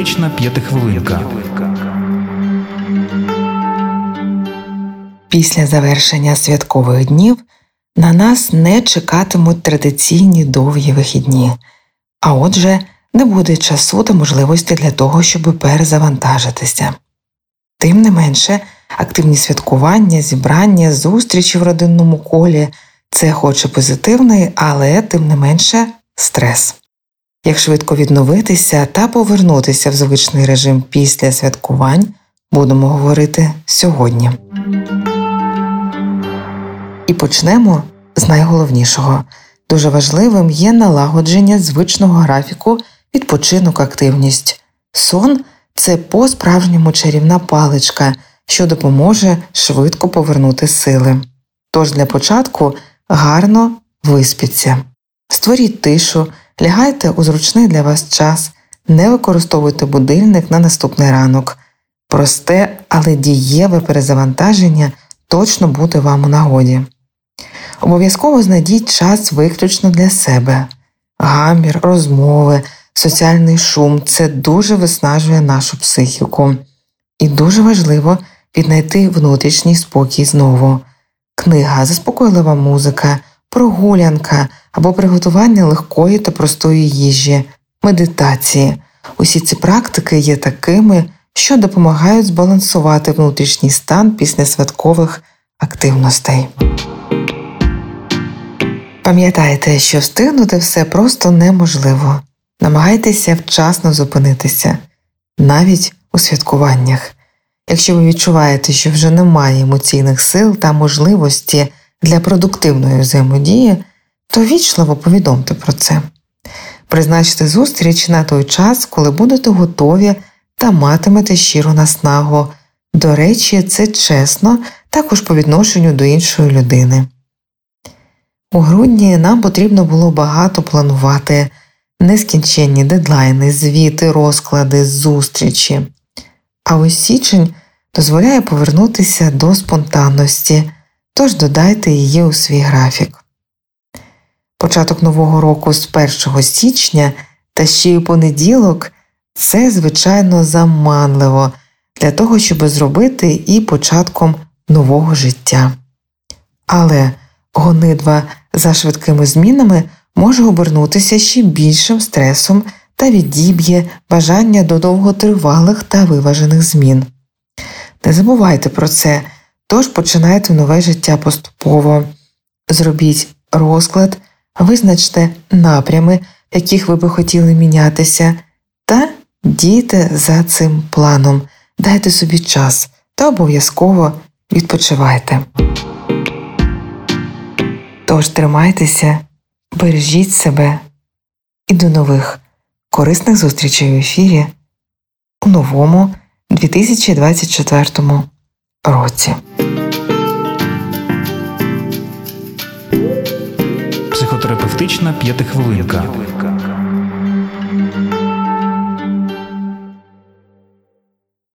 Психотерапевтична п'ятихвилинка. Після завершення святкових днів на нас не чекатимуть традиційні довгі вихідні, а отже, не буде часу та можливості для того, щоб перезавантажитися. Тим не менше, активні святкування, зібрання, зустрічі в родинному колі це хоч і позитивний, але тим не менше стрес. Як швидко відновитися та повернутися в звичний режим після святкувань, будемо говорити сьогодні. І почнемо з найголовнішого. Дуже важливим є налагодження звичного графіку, відпочинок, активність. Сон це по-справжньому чарівна паличка, що допоможе швидко повернути сили. Тож для початку гарно виспіться. Створіть тишу, лягайте у зручний для вас час, не використовуйте будильник на наступний ранок. Просте, але дієве перезавантаження точно буде вам у нагоді. Обов'язково знайдіть час виключно для себе. Гамір, розмови, соціальний шум це дуже виснажує нашу психіку. І дуже важливо віднайти внутрішній спокій знову. Книга, заспокойлива музика, прогулянка або приготування легкої та простої їжі, медитації. Усі ці практики є такими, що допомагають збалансувати внутрішній стан після святкових активностей. Пам'ятайте, що встигнути все просто неможливо. Намагайтеся вчасно зупинитися, навіть у святкуваннях. Якщо ви відчуваєте, що вже немає емоційних сил та можливості для продуктивної взаємодії, то вічливо повідомте про це. Призначте зустріч на той час, коли будете готові та матимете щиру наснагу. До речі, це чесно, також по відношенню до іншої людини. У грудні нам потрібно було багато планувати нескінченні дедлайни, звіти, розклади, зустрічі. А ось січень дозволяє повернутися до спонтанності, тож додайте її у свій графік. Початок нового року з 1 січня та ще й у понеділок це, звичайно, заманливо для того, щоб зробити і початком нового життя. Але гонидва за швидкими змінами може обернутися ще більшим стресом та відіб'є бажання до довготривалих та виважених змін. Не забувайте про це, тож починайте нове життя поступово. Зробіть розклад, визначте напрями, яких ви би хотіли мінятися, та дійте за цим планом, дайте собі час та обов'язково відпочивайте. Тож тримайтеся, бережіть себе і до нових корисних зустрічей в ефірі у новому 2024 році. Психотерапевтична п'ятихвилинка.